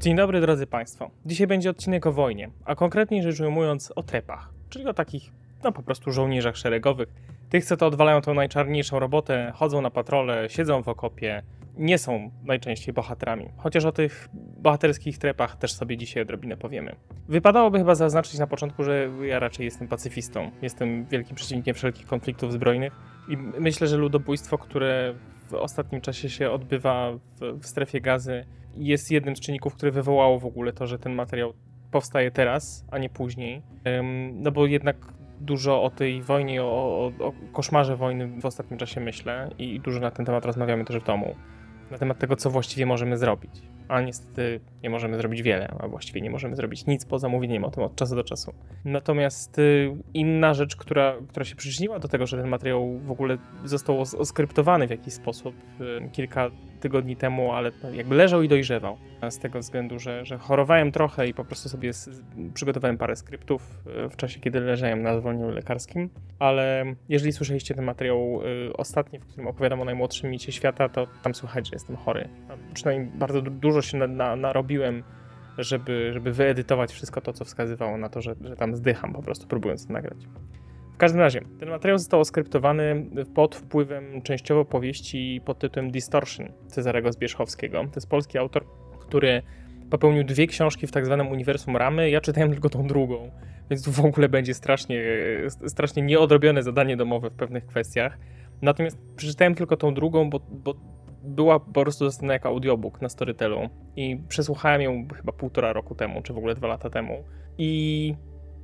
Dzień dobry drodzy Państwo. Dzisiaj będzie odcinek o wojnie, a konkretniej rzecz ujmując o trepach, czyli o takich, no po prostu żołnierzach szeregowych. Tych, co to odwalają tą najczarniejszą robotę, chodzą na patrole, siedzą w okopie, nie są najczęściej bohaterami. Chociaż o tych bohaterskich trepach też sobie dzisiaj odrobinę powiemy. Wypadałoby chyba zaznaczyć na początku, że ja raczej jestem pacyfistą. Jestem wielkim przeciwnikiem wszelkich konfliktów zbrojnych i myślę, że ludobójstwo, które w ostatnim czasie się odbywa w, w strefie gazy, jest jednym z czynników, które wywołało w ogóle to, że ten materiał powstaje teraz, a nie później. No bo jednak dużo o tej wojnie, o, o, o koszmarze wojny w ostatnim czasie myślę i dużo na ten temat rozmawiamy też w domu. Na temat tego, co właściwie możemy zrobić. A niestety nie możemy zrobić wiele, a właściwie nie możemy zrobić nic poza mówieniem o tym od czasu do czasu. Natomiast y, inna rzecz, która, która się przyczyniła do tego, że ten materiał w ogóle został os- oskryptowany w jakiś sposób y, kilka tygodni temu, ale jakby leżał i dojrzewał. Z tego względu, że, że chorowałem trochę i po prostu sobie przygotowałem parę skryptów y, w czasie, kiedy leżałem na zwolnieniu lekarskim. Ale jeżeli słyszeliście ten materiał y, ostatni, w którym opowiadam o najmłodszym micie świata, to tam słychać, że jestem chory. Przynajmniej bardzo du- dużo się na, na, narobiłem, żeby, żeby wyedytować wszystko to, co wskazywało na to, że, że tam zdycham po prostu próbując to nagrać. Każdym razie, ten materiał został oskryptowany pod wpływem częściowo powieści pod tytułem Distortion Cezarego Zbierzchowskiego. To jest polski autor, który popełnił dwie książki w tak zwanym uniwersum Ramy. Ja czytałem tylko tą drugą, więc tu w ogóle będzie strasznie, strasznie nieodrobione zadanie domowe w pewnych kwestiach. Natomiast przeczytałem tylko tą drugą, bo, bo była po prostu dostępna jako audiobook na Storytelu i przesłuchałem ją chyba półtora roku temu, czy w ogóle dwa lata temu. I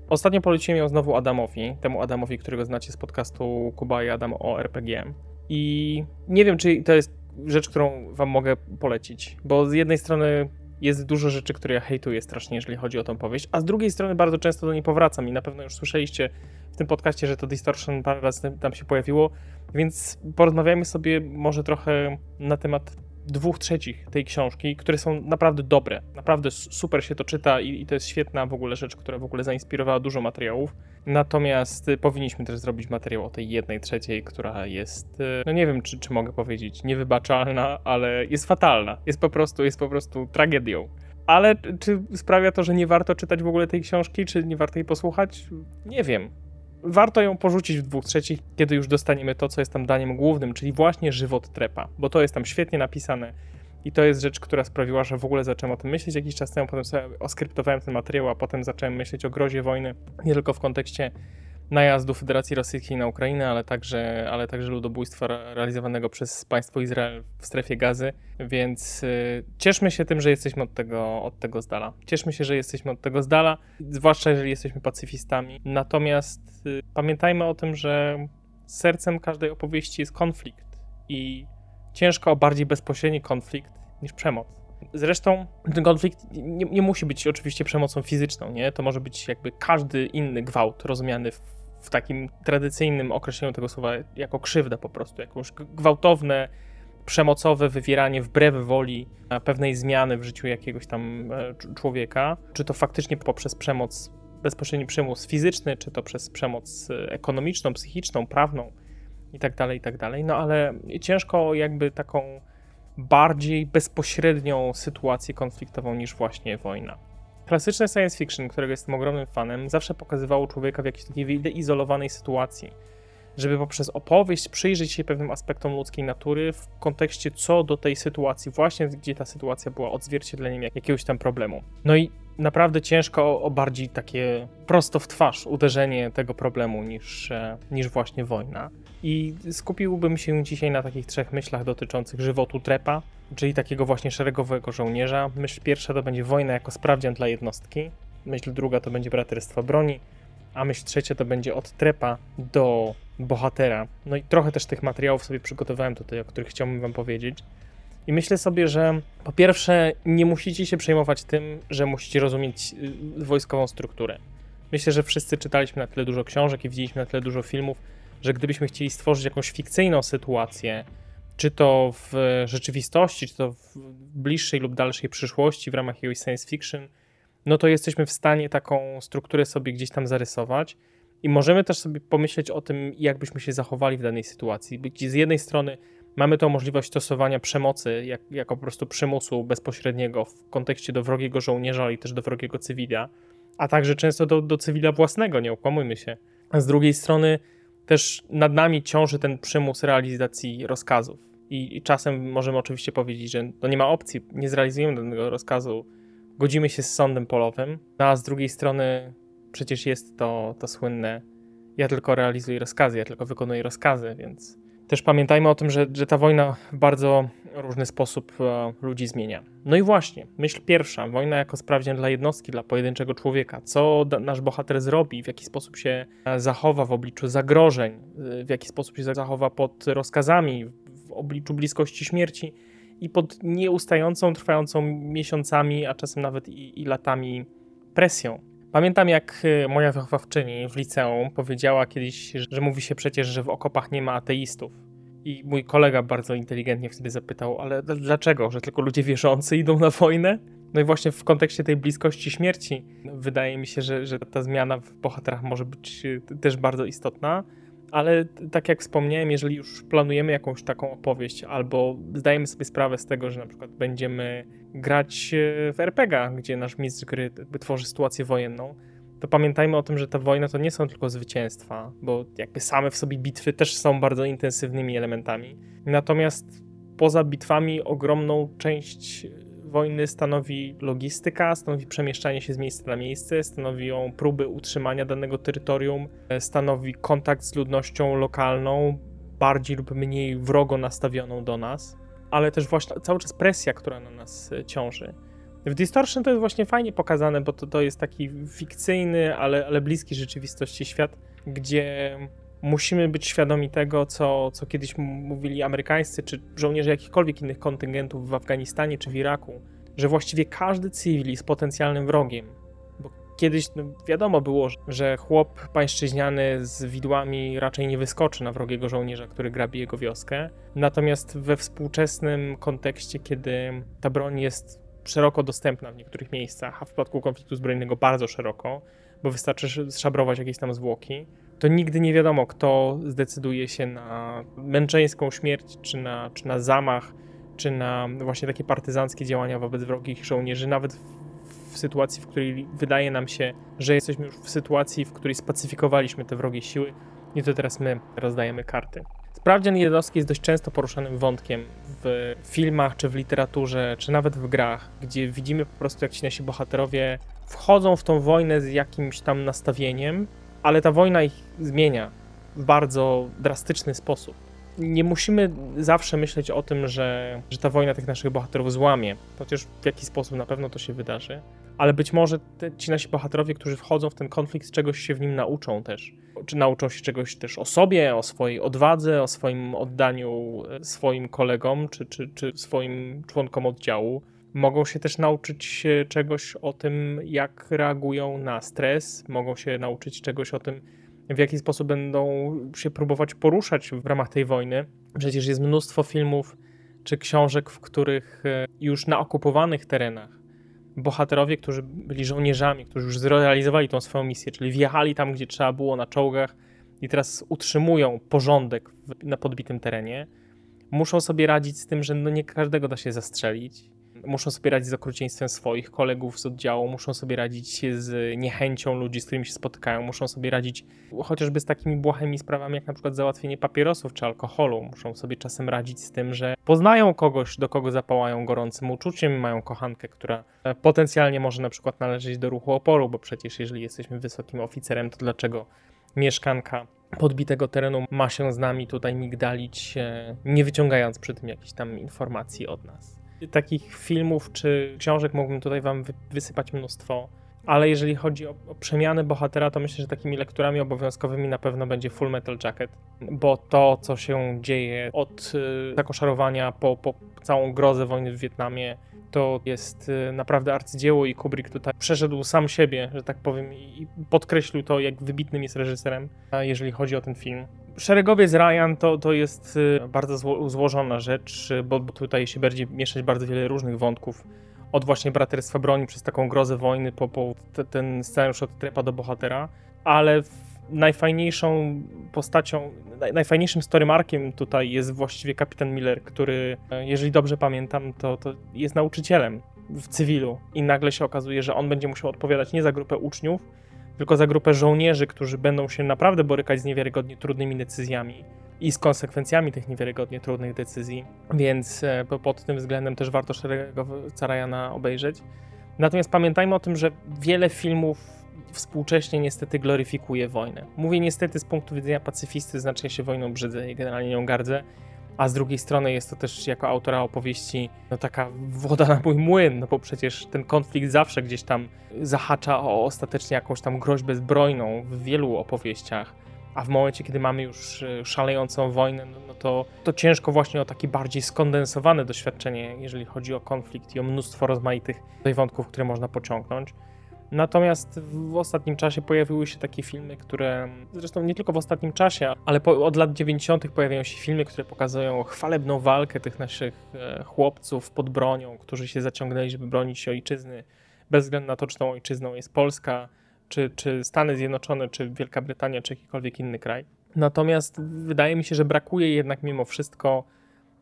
ostatnio poleciłem ją znowu Adamowi, temu Adamowi, którego znacie z podcastu Kuba i Adam o RPG. I nie wiem, czy to jest rzecz, którą wam mogę polecić, bo z jednej strony jest dużo rzeczy, które ja hejtuję strasznie, jeżeli chodzi o tą powieść, a z drugiej strony bardzo często do niej powracam i na pewno już słyszeliście w tym podcaście, że to Distortion parę razy tam się pojawiło, więc porozmawiajmy sobie może trochę na temat dwóch trzecich tej książki, które są naprawdę dobre. Naprawdę super się to czyta i, i to jest świetna w ogóle rzecz, która w ogóle zainspirowała dużo materiałów. Natomiast y, powinniśmy też zrobić materiał o tej jednej trzeciej, która jest, y, no nie wiem, czy, czy mogę powiedzieć, niewybaczalna, ale jest fatalna. Jest po prostu, jest po prostu tragedią. Ale czy sprawia to, że nie warto czytać w ogóle tej książki, czy nie warto jej posłuchać? Nie wiem warto ją porzucić w dwóch trzecich, kiedy już dostaniemy to, co jest tam daniem głównym, czyli właśnie żywot trepa, bo to jest tam świetnie napisane. I to jest rzecz, która sprawiła, że w ogóle zacząłem o tym myśleć jakiś czas temu, potem sobie oskryptowałem ten materiał, a potem zacząłem myśleć o grozie wojny, nie tylko w kontekście najazdu Federacji Rosyjskiej na Ukrainę, ale także, ale także ludobójstwa re- realizowanego przez państwo Izrael w strefie gazy, więc y, cieszmy się tym, że jesteśmy od tego, od tego z dala. Cieszmy się, że jesteśmy od tego z dala, zwłaszcza jeżeli jesteśmy pacyfistami. Natomiast y, pamiętajmy o tym, że sercem każdej opowieści jest konflikt i ciężko o bardziej bezpośredni konflikt niż przemoc. Zresztą ten konflikt nie, nie musi być oczywiście przemocą fizyczną, nie? To może być jakby każdy inny gwałt rozumiany w, w takim tradycyjnym określeniu tego słowa jako krzywda po prostu, jakąś gwałtowne, przemocowe wywieranie wbrew woli pewnej zmiany w życiu jakiegoś tam e, cz- człowieka, czy to faktycznie poprzez przemoc, bezpośredni przymus fizyczny, czy to przez przemoc e, ekonomiczną, psychiczną, prawną i tak dalej, i tak dalej. No ale ciężko jakby taką bardziej bezpośrednią sytuację konfliktową niż właśnie wojna. Klasyczne science fiction, którego jestem ogromnym fanem, zawsze pokazywało człowieka w jakiejś takiej wyizolowanej sytuacji, żeby poprzez opowieść przyjrzeć się pewnym aspektom ludzkiej natury w kontekście co do tej sytuacji, właśnie gdzie ta sytuacja była odzwierciedleniem jak- jakiegoś tam problemu. No i naprawdę ciężko o, o bardziej takie prosto w twarz uderzenie tego problemu niż, e, niż właśnie wojna. I skupiłbym się dzisiaj na takich trzech myślach dotyczących żywotu trepa, czyli takiego właśnie szeregowego żołnierza. Myśl pierwsza to będzie wojna jako sprawdzian dla jednostki. Myśl druga to będzie braterstwo broni. A myśl trzecia to będzie od trepa do bohatera. No i trochę też tych materiałów sobie przygotowałem tutaj, o których chciałbym wam powiedzieć. I myślę sobie, że po pierwsze, nie musicie się przejmować tym, że musicie rozumieć y, wojskową strukturę. Myślę, że wszyscy czytaliśmy na tyle dużo książek i widzieliśmy na tyle dużo filmów, że gdybyśmy chcieli stworzyć jakąś fikcyjną sytuację, czy to w rzeczywistości, czy to w bliższej lub dalszej przyszłości w ramach jakiegoś science fiction, no to jesteśmy w stanie taką strukturę sobie gdzieś tam zarysować. I możemy też sobie pomyśleć o tym, jak byśmy się zachowali w danej sytuacji. Gdzie z jednej strony Mamy tą możliwość stosowania przemocy, jak, jako po prostu przymusu bezpośredniego w kontekście do wrogiego żołnierza, ale też do wrogiego cywila, a także często do, do cywila własnego, nie okłamujmy się. A z drugiej strony też nad nami ciąży ten przymus realizacji rozkazów. I, I, czasem możemy oczywiście powiedzieć, że to nie ma opcji, nie zrealizujemy danego rozkazu, godzimy się z sądem polowym, no a z drugiej strony przecież jest to, to słynne ja tylko realizuję rozkazy, ja tylko wykonuję rozkazy, więc też pamiętajmy o tym, że, że ta wojna w bardzo różny sposób e, ludzi zmienia. No i właśnie, myśl pierwsza, wojna jako sprawdzian dla jednostki, dla pojedynczego człowieka. Co nasz bohater zrobi, w jaki sposób się e, zachowa w obliczu zagrożeń, e, w jaki sposób się zachowa pod rozkazami, w obliczu bliskości śmierci i pod nieustającą, trwającą miesiącami, a czasem nawet i, i latami presją. Pamiętam, jak moja wychowawczyni w liceum powiedziała kiedyś, że mówi się przecież, że w okopach nie ma ateistów. I mój kolega bardzo inteligentnie wtedy zapytał, ale dlaczego? Że tylko ludzie wierzący idą na wojnę? No i właśnie w kontekście tej bliskości śmierci wydaje mi się, że, że ta zmiana w bohaterach może być y, też bardzo istotna ale tak jak wspomniałem, jeżeli już planujemy jakąś taką opowieść, albo zdajemy sobie sprawę z tego, że na przykład będziemy grać e, w RPG, gdzie nasz mistrz gry tworzy sytuację wojenną, to pamiętajmy o tym, że ta wojna to nie są tylko zwycięstwa, bo jakby same w sobie bitwy też są bardzo intensywnymi elementami. Natomiast poza bitwami ogromną część wojny stanowi logistyka, stanowi przemieszczanie się z miejsca na miejsce, stanowią próby utrzymania danego terytorium, stanowi kontakt z ludnością lokalną, bardziej lub mniej wrogo nastawioną do nas, ale też właśnie cały czas presja, która na nas ciąży. W Distortion to jest właśnie fajnie pokazane, bo to, to jest taki fikcyjny, ale, ale bliski rzeczywistości świat, gdzie musimy być świadomi tego, co, co kiedyś mówili amerykańscy czy żołnierze jakichkolwiek innych kontyngentów w Afganistanie czy w Iraku, że właściwie każdy cywil jest potencjalnym wrogiem. Bo kiedyś no, wiadomo było, że chłop pańszczyźniany z widłami raczej nie wyskoczy na wrogiego żołnierza, który grabi jego wioskę. Natomiast we współczesnym kontekście, kiedy ta broń jest szeroko dostępna w niektórych miejscach, a w przypadku konfliktu zbrojnego bardzo szeroko, bo wystarczy szabrować jakieś tam zwłoki, to nigdy nie wiadomo, kto zdecyduje się na męczeńską śmierć, czy na, czy na zamach, czy na właśnie takie partyzanckie działania wobec wrogich żołnierzy, nawet w, w sytuacji, w której wydaje nam się, że jesteśmy już w sytuacji, w której spacyfikowaliśmy te wrogie siły i to teraz my rozdajemy karty. Sprawdzian jednostki jest dość często poruszanym wątkiem w filmach, czy w literaturze, czy nawet w grach, gdzie widzimy po prostu, jak ci nasi bohaterowie wchodzą w tą wojnę z jakimś tam nastawieniem, ale ta wojna ich zmienia w bardzo drastyczny sposób. Nie musimy zawsze myśleć o tym, że, że ta wojna tych naszych bohaterów złamie, chociaż w jakiś sposób na pewno to się wydarzy, ale być może te, ci nasi bohaterowie, którzy wchodzą w ten konflikt, czegoś się w nim nauczą też. Czy nauczą się czegoś też o sobie, o swojej odwadze, o swoim oddaniu e, swoim kolegom, czy, czy, czy swoim członkom oddziału Mogą się też nauczyć czegoś o tym, jak reagują na stres, mogą się nauczyć czegoś o tym, w jaki sposób będą się próbować poruszać w ramach tej wojny. Przecież jest mnóstwo filmów czy książek, w których e, już na okupowanych terenach bohaterowie, którzy byli żołnierzami, którzy już zrealizowali tą swoją misję, czyli wjechali tam, gdzie trzeba było na czołgach i teraz utrzymują porządek na podbitym terenie, muszą sobie radzić z tym, że no nie każdego da się zastrzelić muszą sobie radzić z okrucieństwem swoich kolegów z oddziału, muszą sobie radzić z niechęcią ludzi, z którymi się spotykają, muszą sobie radzić chociażby z takimi błahymi sprawami, jak na przykład załatwienie papierosów czy alkoholu. Muszą sobie czasem radzić z tym, że poznają kogoś, do kogo zapałają gorącym uczuciem, mają kochankę, która e, potencjalnie może na przykład należeć do ruchu oporu, bo przecież jeżeli jesteśmy wysokim oficerem, to dlaczego mieszkanka podbitego terenu ma się z nami tutaj migdalić, nie wyciągając przy tym jakichś tam informacji od nas. Takich filmów czy książek mógłbym tutaj wam wysypać mnóstwo, ale jeżeli chodzi o, o przemiany bohatera, to myślę, że takimi lekturami obowiązkowymi na pewno będzie Full Metal Jacket, bo to, co się dzieje od y, zakoszarowania po, po całą grozę wojny w Wietnamie, to jest y, naprawdę arcydzieło i Kubrick tutaj przeszedł sam siebie, że tak powiem, i podkreślił to, jak wybitnym jest reżyserem, jeżeli chodzi o ten film. Szeregowiec Ryan to, to jest y, bardzo zło, złożona rzecz, bo tutaj się będzie mieszać bardzo wiele różnych wątków. Od właśnie braterstwa broni przez taką grozę wojny, po, po te, ten scenariusz od trepa do bohatera, ale najfajniejszą postacią, naj, najfajniejszym storymarkiem tutaj jest właściwie kapitan Miller, który, e, jeżeli dobrze pamiętam, to, to jest nauczycielem w cywilu i nagle się okazuje, że on będzie musiał odpowiadać nie za grupę uczniów, tylko za grupę żołnierzy, którzy będą się naprawdę borykać z niewiarygodnie trudnymi decyzjami i z konsekwencjami tych niewiarygodnie trudnych decyzji, więc e, pod tym względem też warto szeregowego Carajana obejrzeć. Natomiast pamiętajmy o tym, że wiele filmów współcześnie niestety gloryfikuje wojnę. Mówię niestety z punktu widzenia pacyfisty, ja się wojną brzydzę i generalnie nią gardzę, a z drugiej strony jest to też jako autora opowieści no taka woda na mój młyn, no bo przecież ten konflikt zawsze gdzieś tam zahacza o ostatecznie jakąś tam groźbę zbrojną w wielu opowieściach, a w momencie, kiedy mamy już e, szalejącą wojnę, no, no to, to ciężko właśnie o takie bardziej skondensowane doświadczenie, jeżeli chodzi o konflikt i o mnóstwo rozmaitych wątków, które można pociągnąć. Natomiast w ostatnim czasie pojawiły się takie filmy, które, zresztą nie tylko w ostatnim czasie, ale po, od lat 90. pojawiają się filmy, które pokazują chwalebną walkę tych naszych e, chłopców pod bronią, którzy się zaciągnęli, żeby bronić się ojczyzny, bez względu na to, czy tą ojczyzną jest Polska, czy, czy Stany Zjednoczone, czy Wielka Brytania, czy jakikolwiek inny kraj. Natomiast wydaje mi się, że brakuje jednak mimo wszystko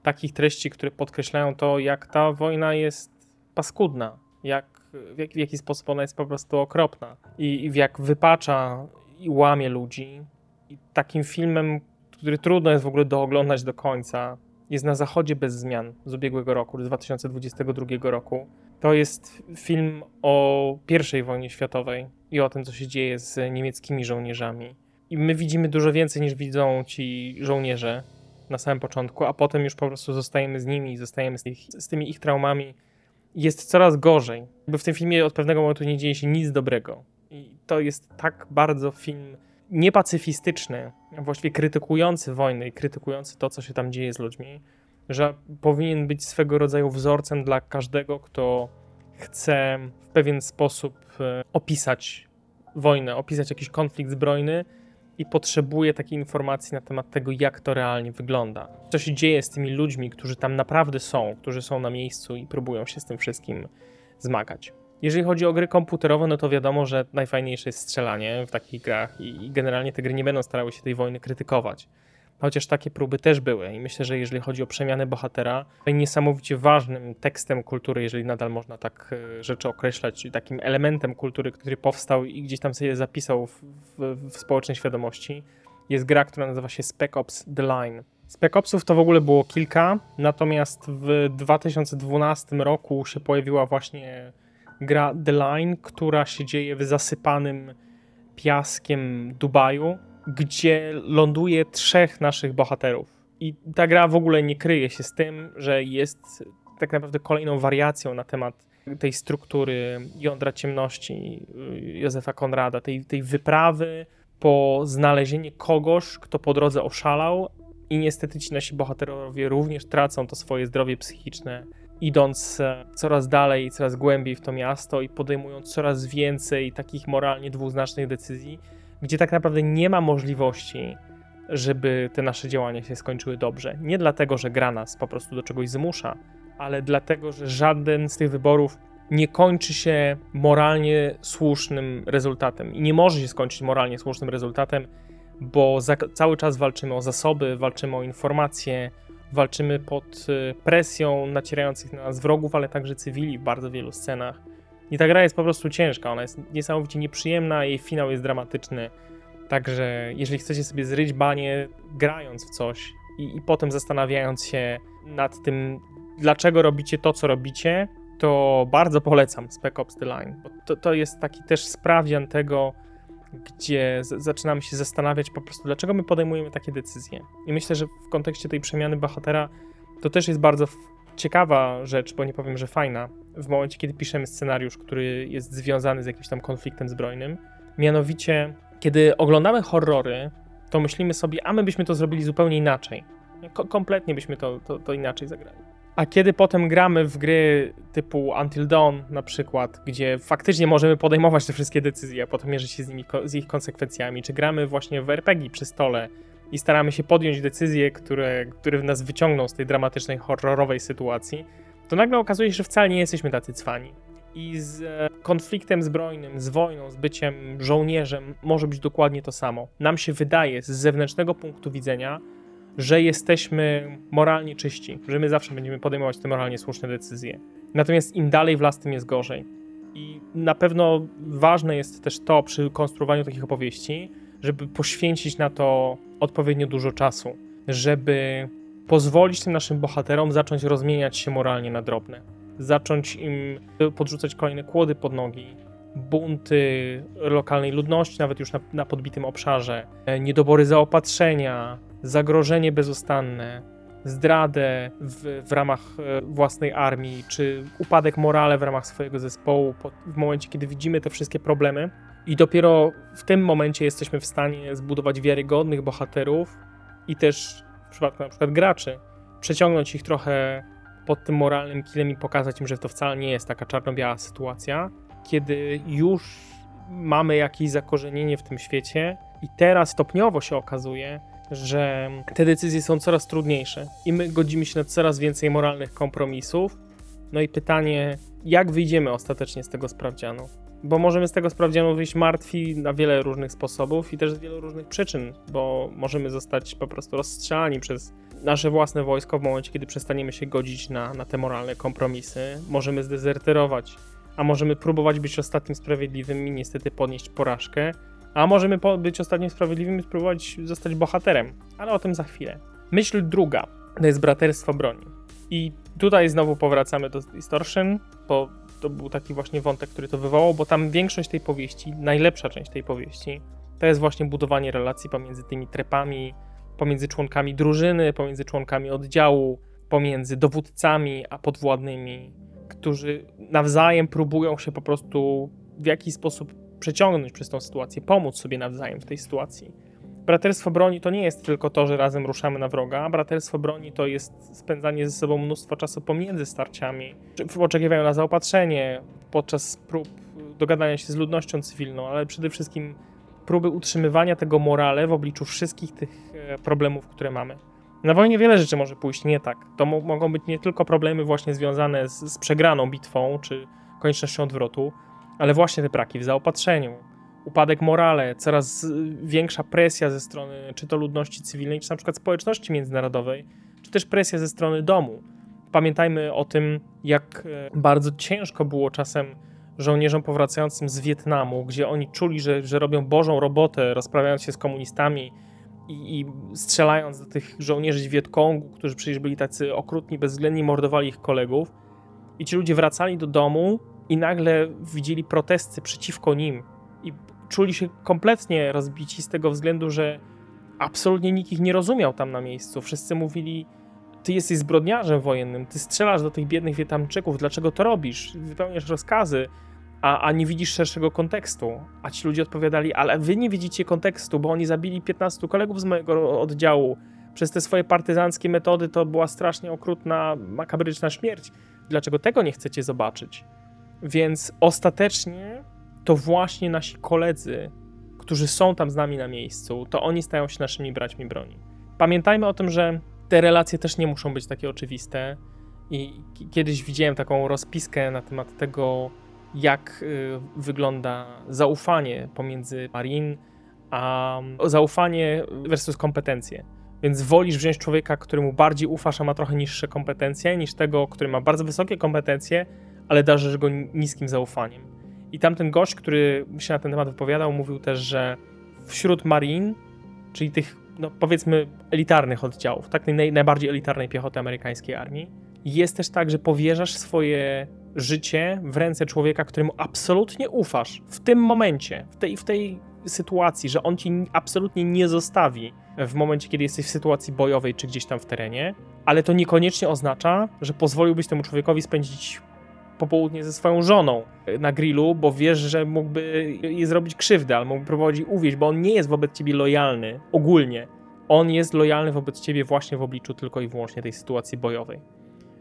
takich treści, które podkreślają to, jak ta wojna jest paskudna, jak w, jak, w jaki sposób ona jest po prostu okropna i, i jak wypacza i łamie ludzi. I takim filmem, który trudno jest w ogóle dooglądać do końca, jest Na Zachodzie bez zmian z ubiegłego roku, z 2022 roku. To jest film o I wojnie światowej i o tym, co się dzieje z niemieckimi żołnierzami. I my widzimy dużo więcej niż widzą ci żołnierze na samym początku, a potem już po prostu zostajemy z nimi, zostajemy z, ich, z tymi ich traumami jest coraz gorzej. Bo w tym filmie od pewnego momentu nie dzieje się nic dobrego. I to jest tak bardzo film niepacyfistyczny, właściwie krytykujący wojnę i krytykujący to, co się tam dzieje z ludźmi, że powinien być swego rodzaju wzorcem dla każdego, kto chce w pewien sposób e, opisać wojnę, opisać jakiś konflikt zbrojny i potrzebuje takiej informacji na temat tego, jak to realnie wygląda. Co się dzieje z tymi ludźmi, którzy tam naprawdę są, którzy są na miejscu i próbują się z tym wszystkim zmagać. Jeżeli chodzi o gry komputerowe, no to wiadomo, że najfajniejsze jest strzelanie w takich grach i generalnie te gry nie będą starały się tej wojny krytykować. Chociaż takie próby też były i myślę, że jeżeli chodzi o przemianę bohatera, niesamowicie ważnym tekstem kultury, jeżeli nadal można tak e, rzeczy określać, czyli takim elementem kultury, który powstał i gdzieś tam sobie zapisał w, w, w społecznej świadomości, jest gra, która nazywa się Spec Ops The Line. Spec Opsów to w ogóle było kilka, natomiast w 2012 roku się pojawiła właśnie gra The Line, która się dzieje w zasypanym piaskiem Dubaju, gdzie ląduje trzech naszych bohaterów. I ta gra w ogóle nie kryje się z tym, że jest tak naprawdę kolejną wariacją na temat tej struktury jądra ciemności y, Józefa Konrada, tej, tej wyprawy po znalezienie kogoś, kto po drodze oszalał i niestety ci nasi bohaterowie również tracą to swoje zdrowie psychiczne, idąc e, coraz dalej, coraz głębiej w to miasto i podejmując coraz więcej takich moralnie dwuznacznych decyzji, gdzie tak naprawdę nie ma możliwości, żeby te nasze działania się skończyły dobrze. Nie dlatego, że gra nas po prostu do czegoś zmusza, ale dlatego, że żaden z tych wyborów nie kończy się moralnie słusznym rezultatem. I nie może się skończyć moralnie słusznym rezultatem, bo za, cały czas walczymy o zasoby, walczymy o informacje, walczymy pod y, presją nacierających na nas wrogów, ale także cywili w bardzo wielu scenach. I ta gra jest po prostu ciężka, ona jest niesamowicie nieprzyjemna, jej finał jest dramatyczny. Także jeżeli chcecie sobie zryć banie grając w coś i, i potem zastanawiając się nad tym, dlaczego robicie to, co robicie, to bardzo polecam Spec Ops The Line. To, to jest taki też sprawdzian tego, gdzie zaczynamy się zastanawiać po prostu, dlaczego my podejmujemy takie decyzje. I myślę, że w kontekście tej przemiany bohatera to też jest bardzo ciekawa rzecz, bo nie powiem, że fajna, w momencie, kiedy piszemy scenariusz, który jest związany z jakimś tam konfliktem zbrojnym. Mianowicie, kiedy oglądamy horrory, to myślimy sobie, a my byśmy to zrobili zupełnie inaczej. Ko kompletnie byśmy to, to, to inaczej zagrali. A kiedy potem gramy w gry typu Until Dawn na przykład, gdzie faktycznie możemy podejmować te wszystkie decyzje, a potem mierzyć się z, nimi, z ich konsekwencjami, czy gramy właśnie w RPG przy stole i staramy się podjąć decyzje, które, które nas wyciągną z tej dramatycznej, horrorowej sytuacji, to nagle okazuje się, że wcale nie jesteśmy tacy cwani. I z e, konfliktem zbrojnym, z wojną, z byciem żołnierzem może być dokładnie to samo. Nam się wydaje z zewnętrznego punktu widzenia, że jesteśmy moralnie czyści, że my zawsze będziemy podejmować te moralnie słuszne decyzje. Natomiast im dalej w las, tym jest gorzej. I na pewno ważne jest też to przy konstruowaniu takich opowieści, żeby poświęcić na to odpowiednio dużo czasu, żeby pozwolić tym naszym bohaterom zacząć rozmieniać się moralnie na drobne, zacząć im podrzucać kolejne kłody pod nogi, bunty lokalnej ludności, nawet już na, na podbitym obszarze, niedobory zaopatrzenia, zagrożenie bezustanne, zdradę w, w ramach e, własnej armii, czy upadek morale w ramach swojego zespołu, w momencie, kiedy widzimy te wszystkie problemy. I dopiero w tym momencie jesteśmy w stanie zbudować wiarygodnych bohaterów i też w przypadku na przykład graczy, przeciągnąć ich trochę pod tym moralnym kilem i pokazać im, że to wcale nie jest taka czarno-biała sytuacja, kiedy już mamy jakieś zakorzenienie w tym świecie i teraz stopniowo się okazuje, że te decyzje są coraz trudniejsze i my godzimy się na coraz więcej moralnych kompromisów. No i pytanie, jak wyjdziemy ostatecznie z tego sprawdzianu? Bo możemy z tego sprawdzianu wyjść martwi na wiele różnych sposobów i też z wielu różnych przyczyn, bo możemy zostać po prostu rozstrzelani przez nasze własne wojsko w momencie, kiedy przestaniemy się godzić na, na te moralne kompromisy. Możemy zdezerterować, a możemy próbować być ostatnim sprawiedliwym i niestety ponieść porażkę a możemy być ostatnim sprawiedliwym i spróbować zostać bohaterem, ale o tym za chwilę. Myśl druga to jest braterstwo broni. I tutaj znowu powracamy do Distortion, bo to był taki właśnie wątek, który to wywołał, bo tam większość tej powieści, najlepsza część tej powieści, to jest właśnie budowanie relacji pomiędzy tymi trepami, pomiędzy członkami drużyny, pomiędzy członkami oddziału, pomiędzy dowódcami a podwładnymi, którzy nawzajem próbują się po prostu w jakiś sposób przeciągnąć przez tą sytuację, pomóc sobie nawzajem w tej sytuacji. Braterstwo broni to nie jest tylko to, że razem ruszamy na wroga. Braterstwo broni to jest spędzanie ze sobą mnóstwo czasu pomiędzy starciami, w oczekiwaniu na zaopatrzenie, podczas prób dogadania się z ludnością cywilną, ale przede wszystkim próby utrzymywania tego morale w obliczu wszystkich tych e, problemów, które mamy. Na wojnie wiele rzeczy może pójść nie tak. To mogą być nie tylko problemy właśnie związane z, z przegraną bitwą, czy koniecznością odwrotu, ale właśnie te braki w zaopatrzeniu, upadek morale, coraz większa presja ze strony czy to ludności cywilnej, czy na przykład społeczności międzynarodowej, czy też presja ze strony domu. Pamiętajmy o tym, jak e, bardzo ciężko było czasem żołnierzom powracającym z Wietnamu, gdzie oni czuli, że, że robią bożą robotę, rozprawiając się z komunistami i, i strzelając do tych żołnierzy z Wietkongu, którzy przecież byli tacy okrutni, bezwzględni, mordowali ich kolegów. I ci ludzie wracali do domu i nagle widzieli protesty przeciwko nim i czuli się kompletnie rozbici z tego względu, że absolutnie nikt ich nie rozumiał tam na miejscu. Wszyscy mówili, ty jesteś zbrodniarzem wojennym, ty strzelasz do tych biednych Wietnamczyków, dlaczego to robisz? Wypełniasz rozkazy, a, a nie widzisz szerszego kontekstu. A ci ludzie odpowiadali, ale wy nie widzicie kontekstu, bo oni zabili 15 kolegów z mojego oddziału. Przez te swoje partyzanckie metody to była strasznie okrutna, makabryczna śmierć. Dlaczego tego nie chcecie zobaczyć? Więc ostatecznie to właśnie nasi koledzy, którzy są tam z nami na miejscu, to oni stają się naszymi braćmi broni. Pamiętajmy o tym, że te relacje też nie muszą być takie oczywiste. I kiedyś widziałem taką rozpiskę na temat tego, jak y, wygląda zaufanie pomiędzy Marin a zaufanie versus kompetencje. Więc wolisz wziąć człowieka, któremu bardziej ufasz, a ma trochę niższe kompetencje, niż tego, który ma bardzo wysokie kompetencje, ale darzysz go niskim zaufaniem. I tamten gość, który się na ten temat wypowiadał, mówił też, że wśród Marine, czyli tych, no powiedzmy, elitarnych oddziałów, tak naj, najbardziej elitarnej piechoty amerykańskiej armii, jest też tak, że powierzasz swoje życie w ręce człowieka, któremu absolutnie ufasz w tym momencie, w tej, w tej sytuacji, że on ci absolutnie nie zostawi w momencie, kiedy jesteś w sytuacji bojowej czy gdzieś tam w terenie, ale to niekoniecznie oznacza, że pozwoliłbyś temu człowiekowi spędzić popołudnie ze swoją żoną na grillu, bo wiesz, że mógłby jej zrobić krzywdę, albo mógłby próbować uwieść, bo on nie jest wobec ciebie lojalny ogólnie. On jest lojalny wobec ciebie właśnie w obliczu tylko i wyłącznie tej sytuacji bojowej.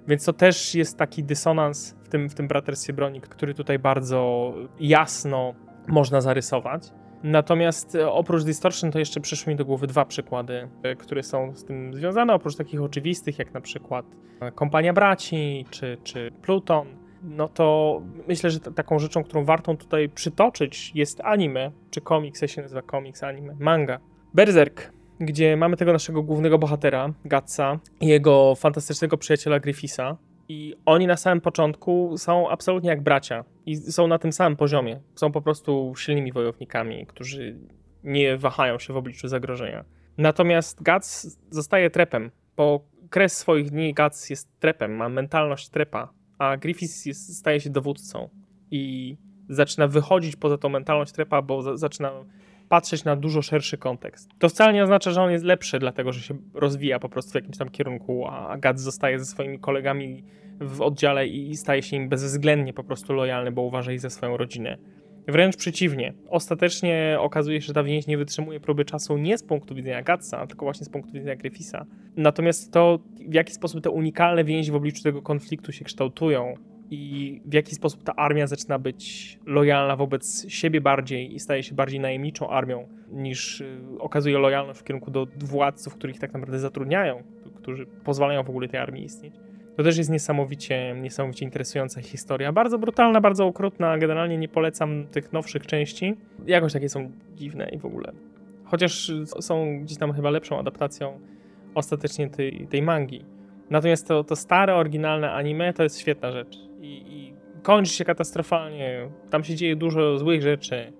Więc to też jest taki dysonans w tym, w tym braterstwie broni, który tutaj bardzo jasno można zarysować. Natomiast e, oprócz Distortion to jeszcze przyszły mi do głowy dwa przykłady, e, które są z tym związane, oprócz takich oczywistych, jak na przykład e, Kompania Braci czy, czy Pluton no to myślę, że taką rzeczą, którą warto tutaj przytoczyć jest anime, czy komiks, jak się nazywa komiks, anime, manga. Berserk, gdzie mamy tego naszego głównego bohatera, Gatsa, i jego fantastycznego przyjaciela Griffisa. I oni na samym początku są absolutnie jak bracia i są na tym samym poziomie. Są po prostu silnymi wojownikami, którzy nie wahają się w obliczu zagrożenia. Natomiast Guts zostaje trepem. Po kres swoich dni Guts jest trepem, ma mentalność trepa, a Griffiths jest, staje się dowódcą i zaczyna wychodzić poza tą mentalność trepa, bo za, zaczyna patrzeć na dużo szerszy kontekst. To wcale nie oznacza, że on jest lepszy, dlatego że się rozwija po prostu w jakimś tam kierunku, a Guts zostaje ze swoimi kolegami w oddziale i staje się im bezwzględnie po prostu lojalny, bo uważa ich za swoją rodzinę. Wręcz przeciwnie. Ostatecznie okazuje się, że ta więź nie wytrzymuje próby czasu nie z punktu widzenia Gatsa, tylko właśnie z punktu widzenia Griffisa. Natomiast to, w jaki sposób te unikalne więzi w obliczu tego konfliktu się kształtują i w jaki sposób ta armia zaczyna być lojalna wobec siebie bardziej i staje się bardziej najemniczą armią, niż y, okazuje lojalność w kierunku do władców, których tak naprawdę zatrudniają, którzy pozwalają w ogóle tej armii istnieć. To też jest niesamowicie, niesamowicie interesująca historia. Bardzo brutalna, bardzo okrutna. Generalnie nie polecam tych nowszych części. Jakoś takie są dziwne i w ogóle. Chociaż są gdzieś tam chyba lepszą adaptacją ostatecznie tej, tej mangi. Natomiast to, to stare, oryginalne anime to jest świetna rzecz. I, I kończy się katastrofalnie. Tam się dzieje dużo złych rzeczy.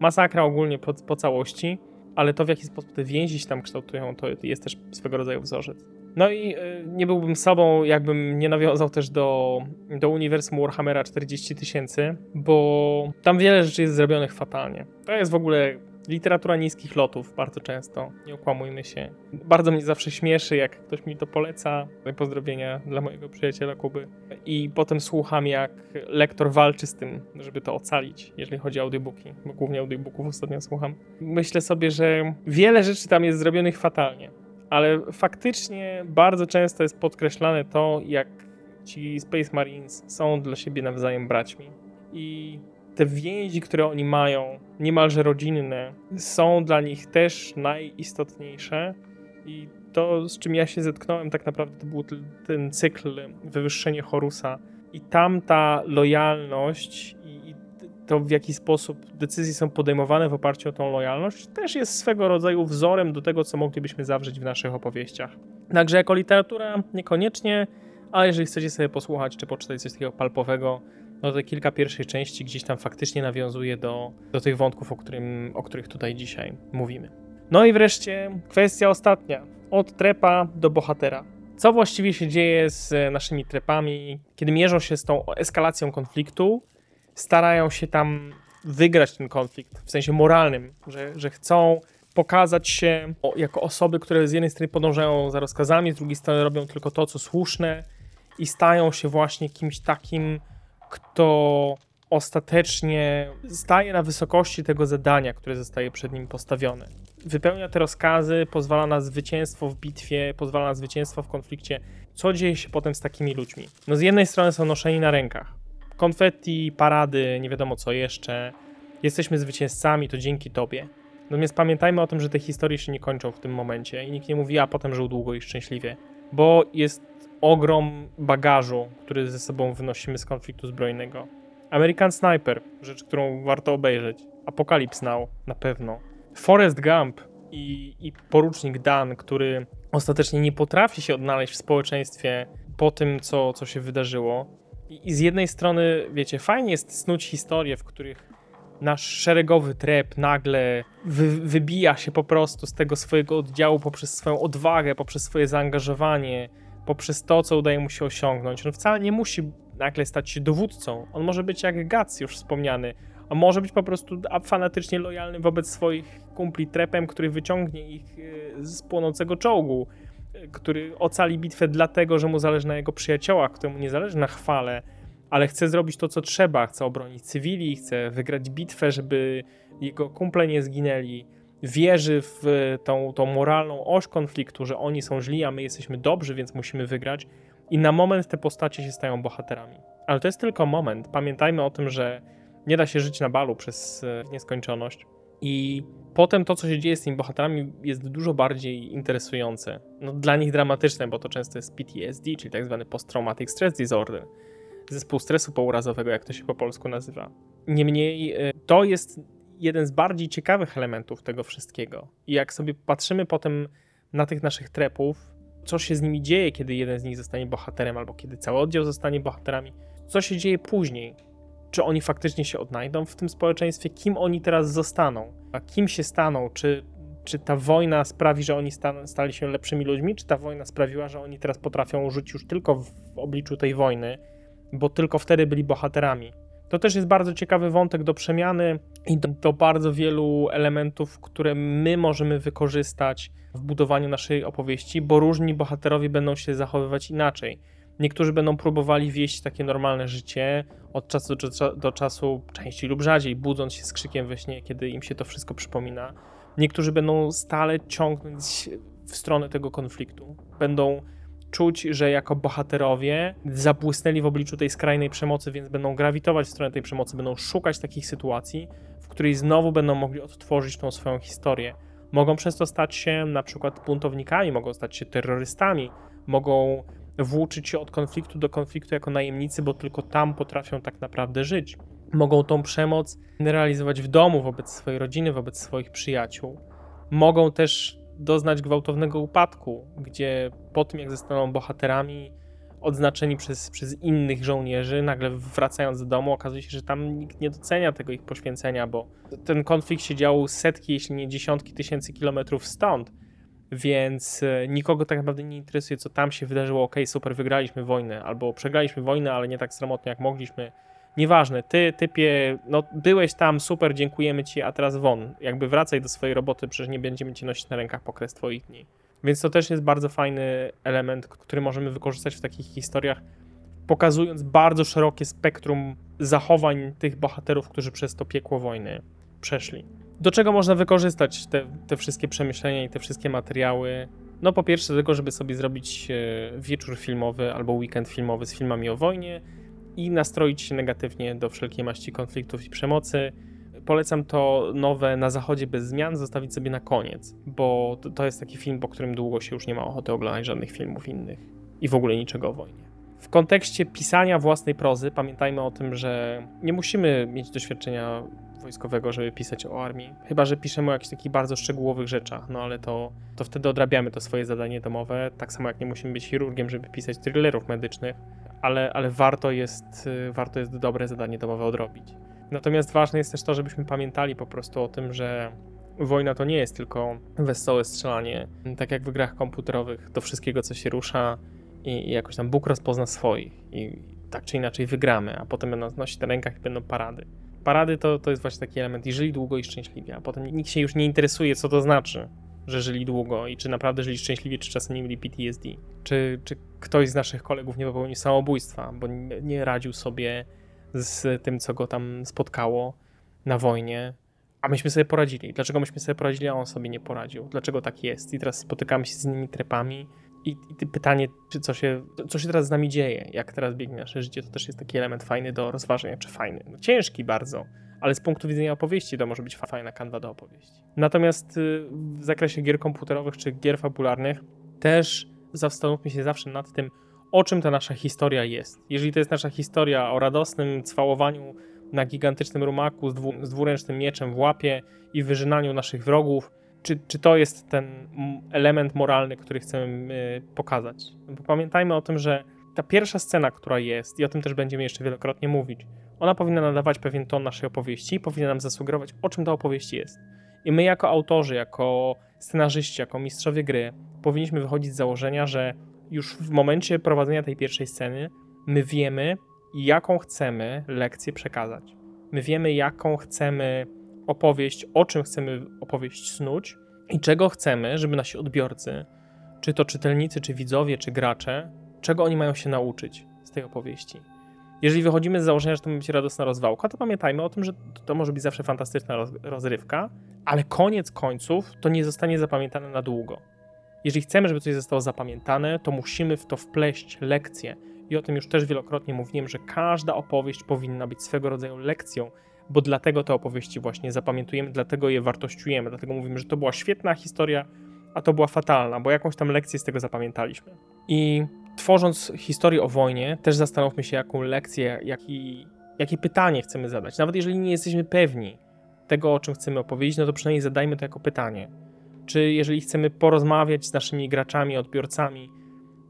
Masakra ogólnie po, po całości. Ale to, w jaki sposób te więzi się tam kształtują, to jest też swego rodzaju wzorzec. No i y, nie byłbym sobą, jakbym nie nawiązał też do, do uniwersum Warhammera 40 tysięcy, bo tam wiele rzeczy jest zrobionych fatalnie. To jest w ogóle literatura niskich lotów bardzo często, nie okłamujmy się. Bardzo mnie zawsze śmieszy, jak ktoś mi to poleca. Pozdrowienia dla mojego przyjaciela Kuby. I potem słucham, jak lektor walczy z tym, żeby to ocalić, jeżeli chodzi o audiobooki, bo głównie audiobooków ostatnio słucham. Myślę sobie, że wiele rzeczy tam jest zrobionych fatalnie ale faktycznie bardzo często jest podkreślane to, jak ci Space Marines są dla siebie nawzajem braćmi. I te więzi, które oni mają, niemalże rodzinne, są dla nich też najistotniejsze. I to, z czym ja się zetknąłem, tak naprawdę to był ten cykl wywyższenie Horusa. I tam ta lojalność to w jaki sposób decyzje są podejmowane w oparciu o tą lojalność, też jest swego rodzaju wzorem do tego, co moglibyśmy zawrzeć w naszych opowieściach. Także jako literatura niekoniecznie, ale jeżeli chcecie sobie posłuchać czy poczytać coś takiego palpowego, no to kilka pierwszych części gdzieś tam faktycznie nawiązuje do, do tych wątków, o, którym, o których tutaj dzisiaj mówimy. No i wreszcie kwestia ostatnia. Od trepa do bohatera. Co właściwie się dzieje z naszymi trepami, kiedy mierzą się z tą eskalacją konfliktu starają się tam wygrać ten konflikt w sensie moralnym, że, że chcą pokazać się jako osoby, które z jednej strony podążają za rozkazami, z drugiej strony robią tylko to, co słuszne i stają się właśnie kimś takim, kto ostatecznie staje na wysokości tego zadania, które zostaje przed nim postawione. Wypełnia te rozkazy, pozwala na zwycięstwo w bitwie, pozwala na zwycięstwo w konflikcie. Co dzieje się potem z takimi ludźmi? No z jednej strony są noszeni na rękach konfetti, parady, nie wiadomo co jeszcze. Jesteśmy zwycięzcami, to dzięki tobie. Natomiast pamiętajmy o tym, że te historie się nie kończą w tym momencie i nikt nie mówi, a potem żył długo i szczęśliwie. Bo jest ogrom bagażu, który ze sobą wynosimy z konfliktu zbrojnego. American Sniper, rzecz, którą warto obejrzeć. Apocalypse Now, na pewno. Forrest Gump i, i porucznik Dan, który ostatecznie nie potrafi się odnaleźć w społeczeństwie po tym, co, co się wydarzyło. I, z jednej strony, wiecie, fajnie jest snuć historie, w których nasz szeregowy trep nagle wy, wybija się po prostu z tego swojego oddziału poprzez swoją odwagę, poprzez swoje zaangażowanie, poprzez to, co udaje mu się osiągnąć. On wcale nie musi nagle stać się dowódcą. On może być jak Gats już wspomniany, a może być po prostu fanatycznie lojalny wobec swoich kumpli trepem, który wyciągnie ich e, z płonącego czołgu który ocali bitwę dlatego, że mu zależy na jego przyjaciołach, któremu nie zależy na chwale, ale chce zrobić to, co trzeba, chce obronić cywili, chce wygrać bitwę, żeby jego kumple nie zginęli. Wierzy w tą, tą moralną oś konfliktu, że oni są źli, a my jesteśmy dobrzy, więc musimy wygrać. I na moment te postacie się stają bohaterami. Ale to jest tylko moment. Pamiętajmy o tym, że nie da się żyć na balu przez e, nieskończoność. I potem to, co się dzieje z tymi bohaterami, jest dużo bardziej interesujące. No, dla nich dramatyczne, bo to często jest PTSD, czyli tak zwany Post-Traumatic Stress Disorder. zespół stresu pourazowego, jak to się po polsku nazywa. Niemniej y, to jest jeden z bardziej ciekawych elementów tego wszystkiego. I jak sobie patrzymy potem na tych naszych trepów, co się z nimi dzieje, kiedy jeden z nich zostanie bohaterem, albo kiedy cały oddział zostanie bohaterami, co się dzieje później, czy oni faktycznie się odnajdą w tym społeczeństwie, kim oni teraz zostaną, a kim się staną, czy, czy ta wojna sprawi, że oni sta, stali się lepszymi ludźmi, czy ta wojna sprawiła, że oni teraz potrafią żyć już tylko w obliczu tej wojny, bo tylko wtedy byli bohaterami. To też jest bardzo ciekawy wątek do przemiany i do, do bardzo wielu elementów, które my możemy wykorzystać w budowaniu naszej opowieści, bo różni bohaterowie będą się zachowywać inaczej. Niektórzy będą próbowali wieść takie normalne życie od czasu do, do czasu, częściej lub rzadziej, budząc się z krzykiem we śnie, kiedy im się to wszystko przypomina. Niektórzy będą stale ciągnąć w stronę tego konfliktu. Będą czuć, że jako bohaterowie zabłysnęli w obliczu tej skrajnej przemocy, więc będą grawitować w stronę tej przemocy, będą szukać takich sytuacji, w której znowu będą mogli odtworzyć tą swoją historię. Mogą przez to stać się na przykład buntownikami, mogą stać się terrorystami, mogą włóczyć się od konfliktu do konfliktu jako najemnicy, bo tylko tam potrafią tak naprawdę żyć. Mogą tą przemoc realizować w domu wobec swojej rodziny, wobec swoich przyjaciół. Mogą też doznać gwałtownego upadku, gdzie po tym, jak zostaną bohaterami odznaczeni przez, przez innych żołnierzy, nagle wracając do domu, okazuje się, że tam nikt nie docenia tego ich poświęcenia, bo ten konflikt się dział setki, jeśli nie dziesiątki tysięcy kilometrów stąd więc e, nikogo tak naprawdę nie interesuje, co tam się wydarzyło. Ok, super, wygraliśmy wojnę, albo przegraliśmy wojnę, ale nie tak sromotnie jak mogliśmy. Nieważne, ty, typie, no byłeś tam, super, dziękujemy ci, a teraz won. Jakby wracaj do swojej roboty, przecież nie będziemy cię nosić na rękach po kres twoich dni. Więc to też jest bardzo fajny element, który możemy wykorzystać w takich historiach, pokazując bardzo szerokie spektrum zachowań tych bohaterów, którzy przez to piekło wojny przeszli. Do czego można wykorzystać te, te wszystkie przemyślenia i te wszystkie materiały? No po pierwsze do tego, żeby sobie zrobić e, wieczór filmowy albo weekend filmowy z filmami o wojnie i nastroić się negatywnie do wszelkiej maści konfliktów i przemocy. Polecam to nowe Na Zachodzie bez zmian zostawić sobie na koniec, bo to jest taki film, po którym długo się już nie ma ochoty oglądać żadnych filmów innych i w ogóle niczego o wojnie. W kontekście pisania własnej prozy pamiętajmy o tym, że nie musimy mieć doświadczenia wojskowego, żeby pisać o armii. Chyba, że piszemy o jakichś takich bardzo szczegółowych rzeczach, no ale to, to wtedy odrabiamy to swoje zadanie domowe, tak samo jak nie musimy być chirurgiem, żeby pisać thrillerów medycznych, ale, ale warto, jest, warto jest dobre zadanie domowe odrobić. Natomiast ważne jest też to, żebyśmy pamiętali po prostu o tym, że wojna to nie jest tylko wesołe strzelanie, tak jak w grach komputerowych, do wszystkiego, co się rusza i, i jakoś tam Bóg rozpozna swoich i tak czy inaczej wygramy, a potem będą nosić na rękach i będą parady parady to, to jest właśnie taki element i żyli długo i szczęśliwie, a potem nikt się już nie interesuje, co to znaczy, że żyli długo i czy naprawdę żyli szczęśliwie, czy czasem nie mieli PTSD. Czy, czy ktoś z naszych kolegów nie popełnił samobójstwa, bo nie, nie radził sobie z tym, co go tam spotkało na wojnie, a myśmy sobie poradzili. Dlaczego myśmy sobie poradzili, a on sobie nie poradził? Dlaczego tak jest? I teraz spotykamy się z innymi trepami i, i pytanie, czy co się, co się teraz z nami dzieje, jak teraz biegnie nasze życie, to też jest taki element fajny do rozważenia, czy fajny. No, ciężki bardzo, ale z punktu widzenia opowieści to może być fajna kanwa do opowieści. Natomiast y, w zakresie gier komputerowych czy gier fabularnych też zastanówmy się zawsze nad tym, o czym ta nasza historia jest. Jeżeli to jest nasza historia o radosnym cwałowaniu na gigantycznym rumaku z, dwu, z dwuręcznym mieczem w łapie i wyżynaniu naszych wrogów, czy, czy to jest ten element moralny, który chcemy y, pokazać. Bo pamiętajmy o tym, że ta pierwsza scena, która jest, i o tym też będziemy jeszcze wielokrotnie mówić, ona powinna nadawać pewien ton naszej opowieści, powinna nam zasugerować, o czym ta opowieść jest. I my, jako autorzy, jako scenarzyści, jako mistrzowie gry, powinniśmy wychodzić z założenia, że już w momencie prowadzenia tej pierwszej sceny my wiemy, jaką chcemy lekcję przekazać. My wiemy, jaką chcemy opowieść, o czym chcemy opowieść snuć i czego chcemy, żeby nasi odbiorcy, czy to czytelnicy, czy widzowie, czy gracze, czego oni mają się nauczyć z tej opowieści. Jeżeli wychodzimy z założenia, że to ma być radosna rozwałka, to pamiętajmy o tym, że to może być zawsze fantastyczna rozrywka, ale koniec końców to nie zostanie zapamiętane na długo. Jeżeli chcemy, żeby coś zostało zapamiętane, to musimy w to wpleść lekcję. I o tym już też wielokrotnie mówiłem, że każda opowieść powinna być swego rodzaju lekcją, bo dlatego te opowieści właśnie zapamiętujemy, dlatego je wartościujemy, dlatego mówimy, że to była świetna historia, a to była fatalna, bo jakąś tam lekcję z tego zapamiętaliśmy. I tworząc historię o wojnie, też zastanówmy się, jaką lekcję, jaki, jakie pytanie chcemy zadać. Nawet jeżeli nie jesteśmy pewni tego, o czym chcemy opowiedzieć, no to przynajmniej zadajmy to jako pytanie. Czy jeżeli chcemy porozmawiać z naszymi graczami, odbiorcami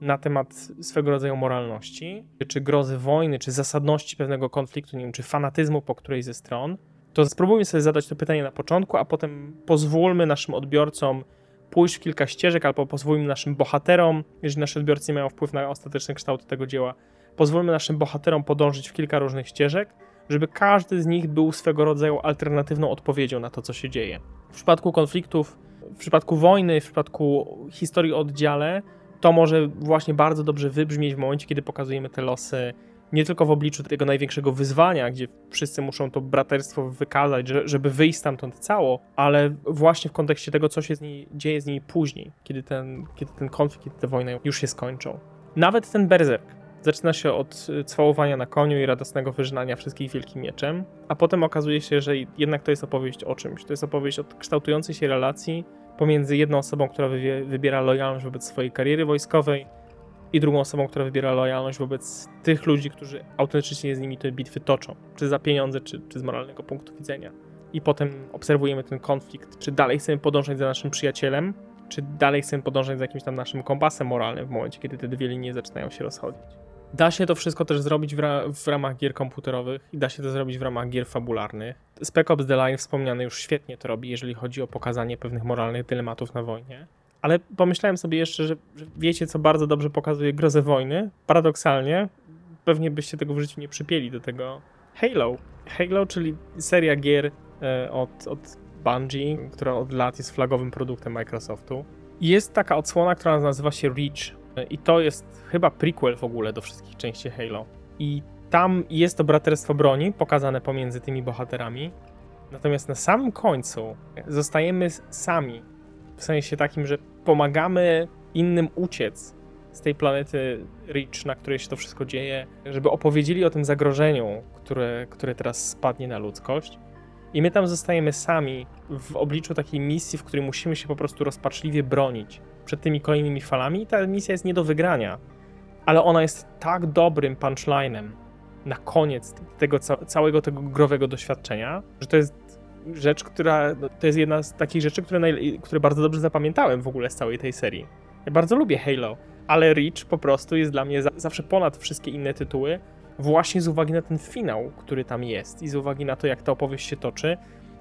na temat swego rodzaju moralności, czy grozy wojny, czy zasadności pewnego konfliktu, nie wiem, czy fanatyzmu po którejś ze stron, to spróbujmy sobie zadać to pytanie na początku, a potem pozwólmy naszym odbiorcom pójść w kilka ścieżek, albo pozwólmy naszym bohaterom, jeżeli nasi odbiorcy mają wpływ na ostateczny kształt tego dzieła, pozwólmy naszym bohaterom podążyć w kilka różnych ścieżek, żeby każdy z nich był swego rodzaju alternatywną odpowiedzią na to, co się dzieje. W przypadku konfliktów, w przypadku wojny, w przypadku historii o oddziale, to może właśnie bardzo dobrze wybrzmieć w momencie, kiedy pokazujemy te losy nie tylko w obliczu tego największego wyzwania, gdzie wszyscy muszą to braterstwo wykazać, żeby wyjść stamtąd cało, ale właśnie w kontekście tego, co się z niej, dzieje z nimi później, kiedy ten, kiedy ten konflikt, kiedy te wojny już się skończą. Nawet ten berserk zaczyna się od cwałowania na koniu i radosnego wyżynania wszystkich wielkim mieczem, a potem okazuje się, że jednak to jest opowieść o czymś. To jest opowieść o kształtującej się relacji pomiędzy jedną osobą, która wybiera lojalność wobec swojej kariery wojskowej, i drugą osobą, która wybiera lojalność wobec tych ludzi, którzy autentycznie z nimi te bitwy toczą, czy za pieniądze, czy, czy z moralnego punktu widzenia. I potem obserwujemy ten konflikt, czy dalej chcemy podążać za naszym przyjacielem, czy dalej chcemy podążać za jakimś tam naszym kompasem moralnym w momencie, kiedy te dwie linie zaczynają się rozchodzić. Da się to wszystko też zrobić w, ra w ramach gier komputerowych i da się to zrobić w ramach gier fabularnych. Spec Ops The Line wspomniany już świetnie to robi, jeżeli chodzi o pokazanie pewnych moralnych dylematów na wojnie. Ale pomyślałem sobie jeszcze, że, że wiecie, co bardzo dobrze pokazuje grozę wojny. Paradoksalnie, pewnie byście tego w życiu nie przypieli do tego. Halo. Halo, czyli seria gier e, od, od Bungie, która od lat jest flagowym produktem Microsoftu. Jest taka odsłona, która nazywa się Reach. E, I to jest chyba prequel w ogóle do wszystkich części Halo. I tam jest to braterstwo broni pokazane pomiędzy tymi bohaterami. Natomiast na samym końcu zostajemy sami. W sensie takim, że pomagamy innym uciec z tej planety Rich, na której się to wszystko dzieje, żeby opowiedzieli o tym zagrożeniu, które, które teraz spadnie na ludzkość. I my tam zostajemy sami w obliczu takiej misji, w której musimy się po prostu rozpaczliwie bronić przed tymi kolejnymi falami. I ta misja jest nie do wygrania, ale ona jest tak dobrym punchlinem na koniec tego całego tego growego doświadczenia, że to jest rzecz, która no, to jest jedna z takich rzeczy, które, naj, które bardzo dobrze zapamiętałem w ogóle z całej tej serii. Ja bardzo lubię Halo, ale Reach po prostu jest dla mnie za, zawsze ponad wszystkie inne tytuły, właśnie z uwagi na ten finał, który tam jest i z uwagi na to, jak ta opowieść się toczy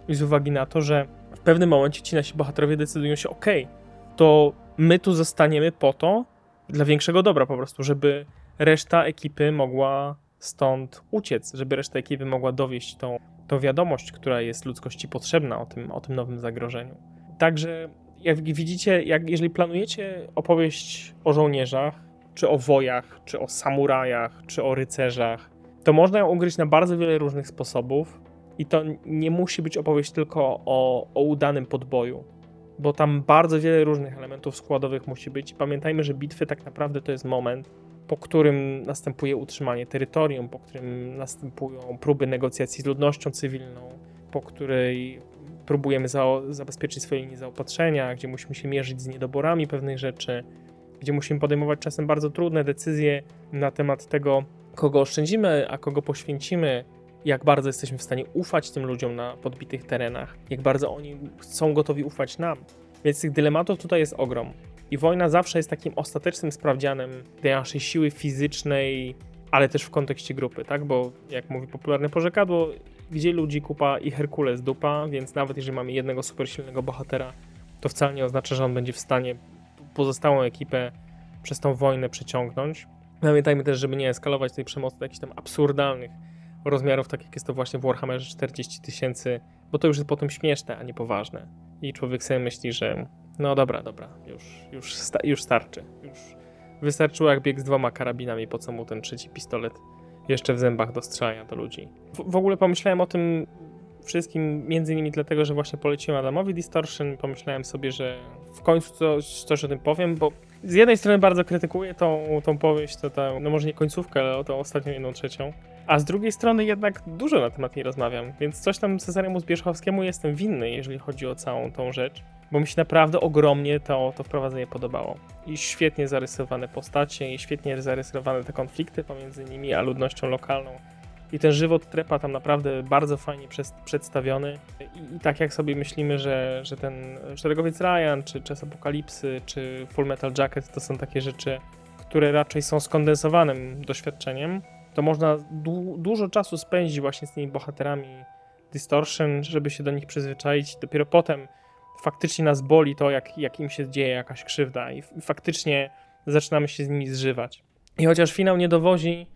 i z uwagi na to, że w pewnym momencie ci nasi bohaterowie decydują się, ok, to my tu zostaniemy po to, dla większego dobra po prostu, żeby reszta ekipy mogła stąd uciec, żeby reszta ekipy mogła dowieść tą to wiadomość, która jest ludzkości potrzebna o tym, o tym nowym zagrożeniu. Także jak widzicie, jak, jeżeli planujecie opowieść o żołnierzach, czy o wojach, czy o samurajach, czy o rycerzach, to można ją ugryźć na bardzo wiele różnych sposobów i to nie musi być opowieść tylko o, o udanym podboju, bo tam bardzo wiele różnych elementów składowych musi być. Pamiętajmy, że bitwy tak naprawdę to jest moment, po którym następuje utrzymanie terytorium, po którym następują próby negocjacji z ludnością cywilną, po której próbujemy za zabezpieczyć swoje linie zaopatrzenia, gdzie musimy się mierzyć z niedoborami pewnych rzeczy, gdzie musimy podejmować czasem bardzo trudne decyzje na temat tego, kogo oszczędzimy, a kogo poświęcimy, jak bardzo jesteśmy w stanie ufać tym ludziom na podbitych terenach, jak bardzo oni są gotowi ufać nam. Więc tych dylematów tutaj jest ogrom. I wojna zawsze jest takim ostatecznym sprawdzianem tej naszej siły fizycznej, ale też w kontekście grupy, tak? Bo jak mówi popularne porzekadło, gdzie ludzi kupa i Herkules dupa, więc nawet jeżeli mamy jednego super silnego bohatera, to wcale nie oznacza, że on będzie w stanie pozostałą ekipę przez tą wojnę przeciągnąć. Pamiętajmy też, żeby nie eskalować tej przemocy do jakichś tam absurdalnych rozmiarów, tak jak jest to właśnie w Warhammerze 40 tysięcy, bo to już jest potem śmieszne, a nie poważne. I człowiek sobie myśli, że no dobra, dobra, już, już, sta już starczy. Już wystarczyło jak bieg z dwoma karabinami, po co mu ten trzeci pistolet jeszcze w zębach do strzelania do ludzi. W, w ogóle pomyślałem o tym wszystkim między innymi dlatego, że właśnie poleciłem Adamowi Distortion. Pomyślałem sobie, że w końcu coś, coś o tym powiem, bo z jednej strony bardzo krytykuję tą, tą powieść, to ta, no może nie końcówkę, ale o tą ostatnią jedną trzecią. A z drugiej strony jednak dużo na temat nie rozmawiam, więc coś tam Cezaremu Zbierzchowskiemu jestem winny, jeżeli chodzi o całą tą rzecz bo mi się naprawdę ogromnie to, to wprowadzenie podobało. I świetnie zarysowane postacie, i świetnie zarysowane te konflikty pomiędzy nimi a ludnością lokalną. I ten żywot trepa tam naprawdę bardzo fajnie przez, przedstawiony. I, I, tak jak sobie myślimy, że, że ten Szeregowiec Ryan, czy Czas Apokalipsy, czy Full Metal Jacket to są takie rzeczy, które raczej są skondensowanym doświadczeniem, to można du dużo czasu spędzić właśnie z tymi bohaterami Distortion, żeby się do nich przyzwyczaić. Dopiero potem faktycznie nas boli to, jak, jak im się dzieje jakaś krzywda i, faktycznie zaczynamy się z nimi zżywać. I chociaż finał nie dowozi,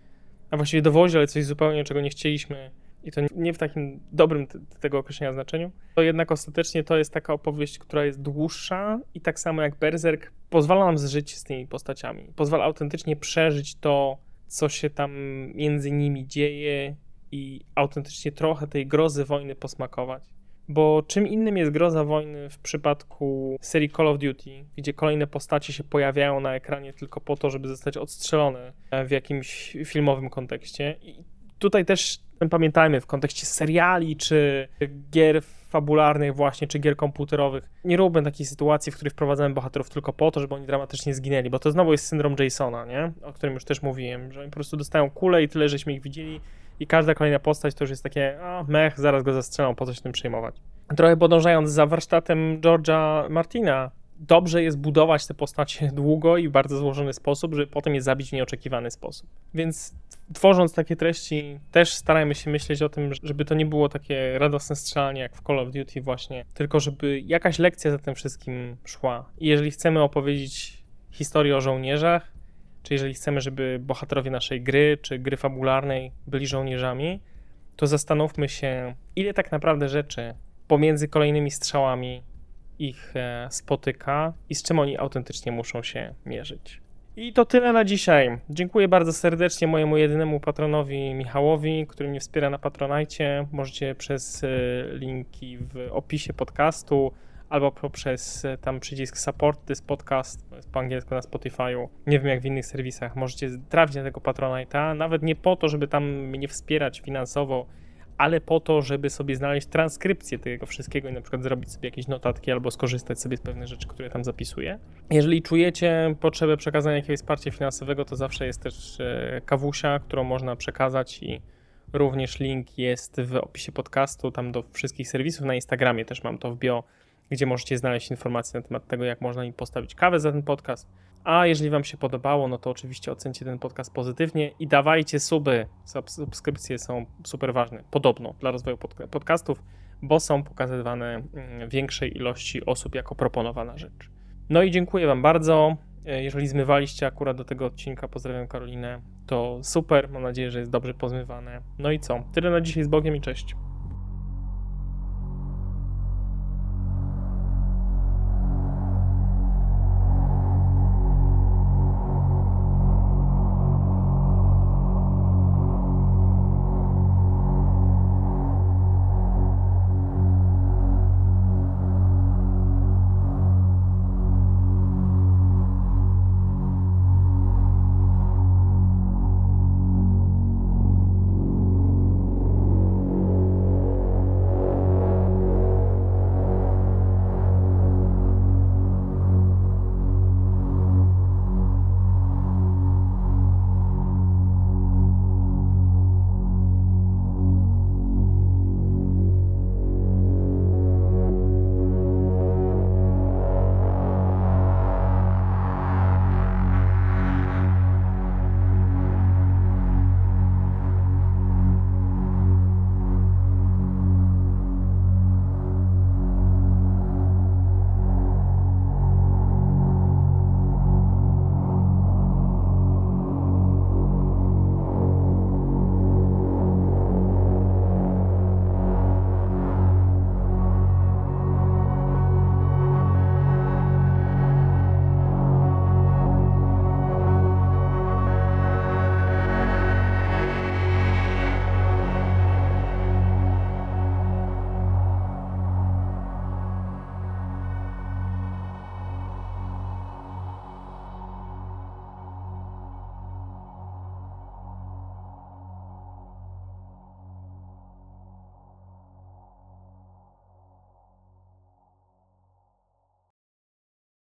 a właściwie dowozi, ale coś zupełnie, czego nie chcieliśmy, i to nie w takim dobrym tego określenia znaczeniu, to jednak ostatecznie to jest taka opowieść, która jest dłuższa i tak samo jak Berserk pozwala nam zżyć z tymi postaciami. Pozwala autentycznie przeżyć to, co się tam między nimi dzieje i autentycznie trochę tej grozy wojny posmakować. Bo czym innym jest groza wojny w przypadku serii Call of Duty, gdzie kolejne postacie się pojawiają na ekranie tylko po to, żeby zostać odstrzelone w jakimś filmowym kontekście. I tutaj też pamiętajmy w kontekście seriali czy gier fabularnych właśnie, czy gier komputerowych. Nie róbmy takiej sytuacji, w której wprowadzamy bohaterów tylko po to, żeby oni dramatycznie zginęli, bo to znowu jest syndrom Jasona, nie? O którym już też mówiłem, że oni po prostu dostają kulę i tyle, żeśmy ich widzieli i każda kolejna postać to już jest takie, a mech, zaraz go zastrzelą, po co się tym przejmować. Trochę podążając za warsztatem George'a Martina, dobrze jest budować te postacie długo i w bardzo złożony sposób, żeby potem je zabić w nieoczekiwany sposób. Więc tworząc takie treści, też starajmy się myśleć o tym, żeby to nie było takie radosne strzelanie jak w Call of Duty właśnie, tylko żeby jakaś lekcja za tym wszystkim szła. I jeżeli chcemy opowiedzieć historię o żołnierzach, czy jeżeli chcemy, żeby bohaterowie naszej gry, czy gry fabularnej byli żołnierzami, to zastanówmy się, ile tak naprawdę rzeczy pomiędzy kolejnymi strzałami ich e, spotyka i z czym oni autentycznie muszą się mierzyć. I to tyle na dzisiaj. Dziękuję bardzo serdecznie mojemu jedynemu patronowi Michałowi, który mnie wspiera na Patronajcie. Możecie przez e, linki w opisie podcastu albo poprzez e, tam przycisk support this podcast, po angielsku na Spotify'u. Nie wiem jak w innych serwisach. Możecie trafić na tego Patronite'a, nawet nie po to, żeby tam mnie wspierać finansowo, ale po to, żeby sobie znaleźć transkrypcję tego wszystkiego i na przykład zrobić sobie jakieś notatki albo skorzystać sobie z pewnych rzeczy, które tam zapisuję. Jeżeli czujecie potrzebę przekazania jakiegoś wsparcia finansowego, to zawsze jest też e, kawusia, którą można przekazać i również link jest w opisie podcastu, tam do wszystkich serwisów. Na Instagramie też mam to w bio, gdzie możecie znaleźć informacje na temat tego, jak można im postawić kawę za ten podcast. A jeżeli Wam się podobało, no to oczywiście ocencie ten podcast pozytywnie i dawajcie suby. Subskrypcje są super ważne, podobno dla rozwoju podcastów, bo są pokazywane mm, większej ilości osób jako proponowana rzecz. No i dziękuję Wam bardzo. E, jeżeli zmywaliście akurat do tego odcinka, pozdrawiam Karolinę, to super. Mam nadzieję, że jest dobrze pozmywane. No i co? Tyle na dzisiaj z Bogiem i cześć.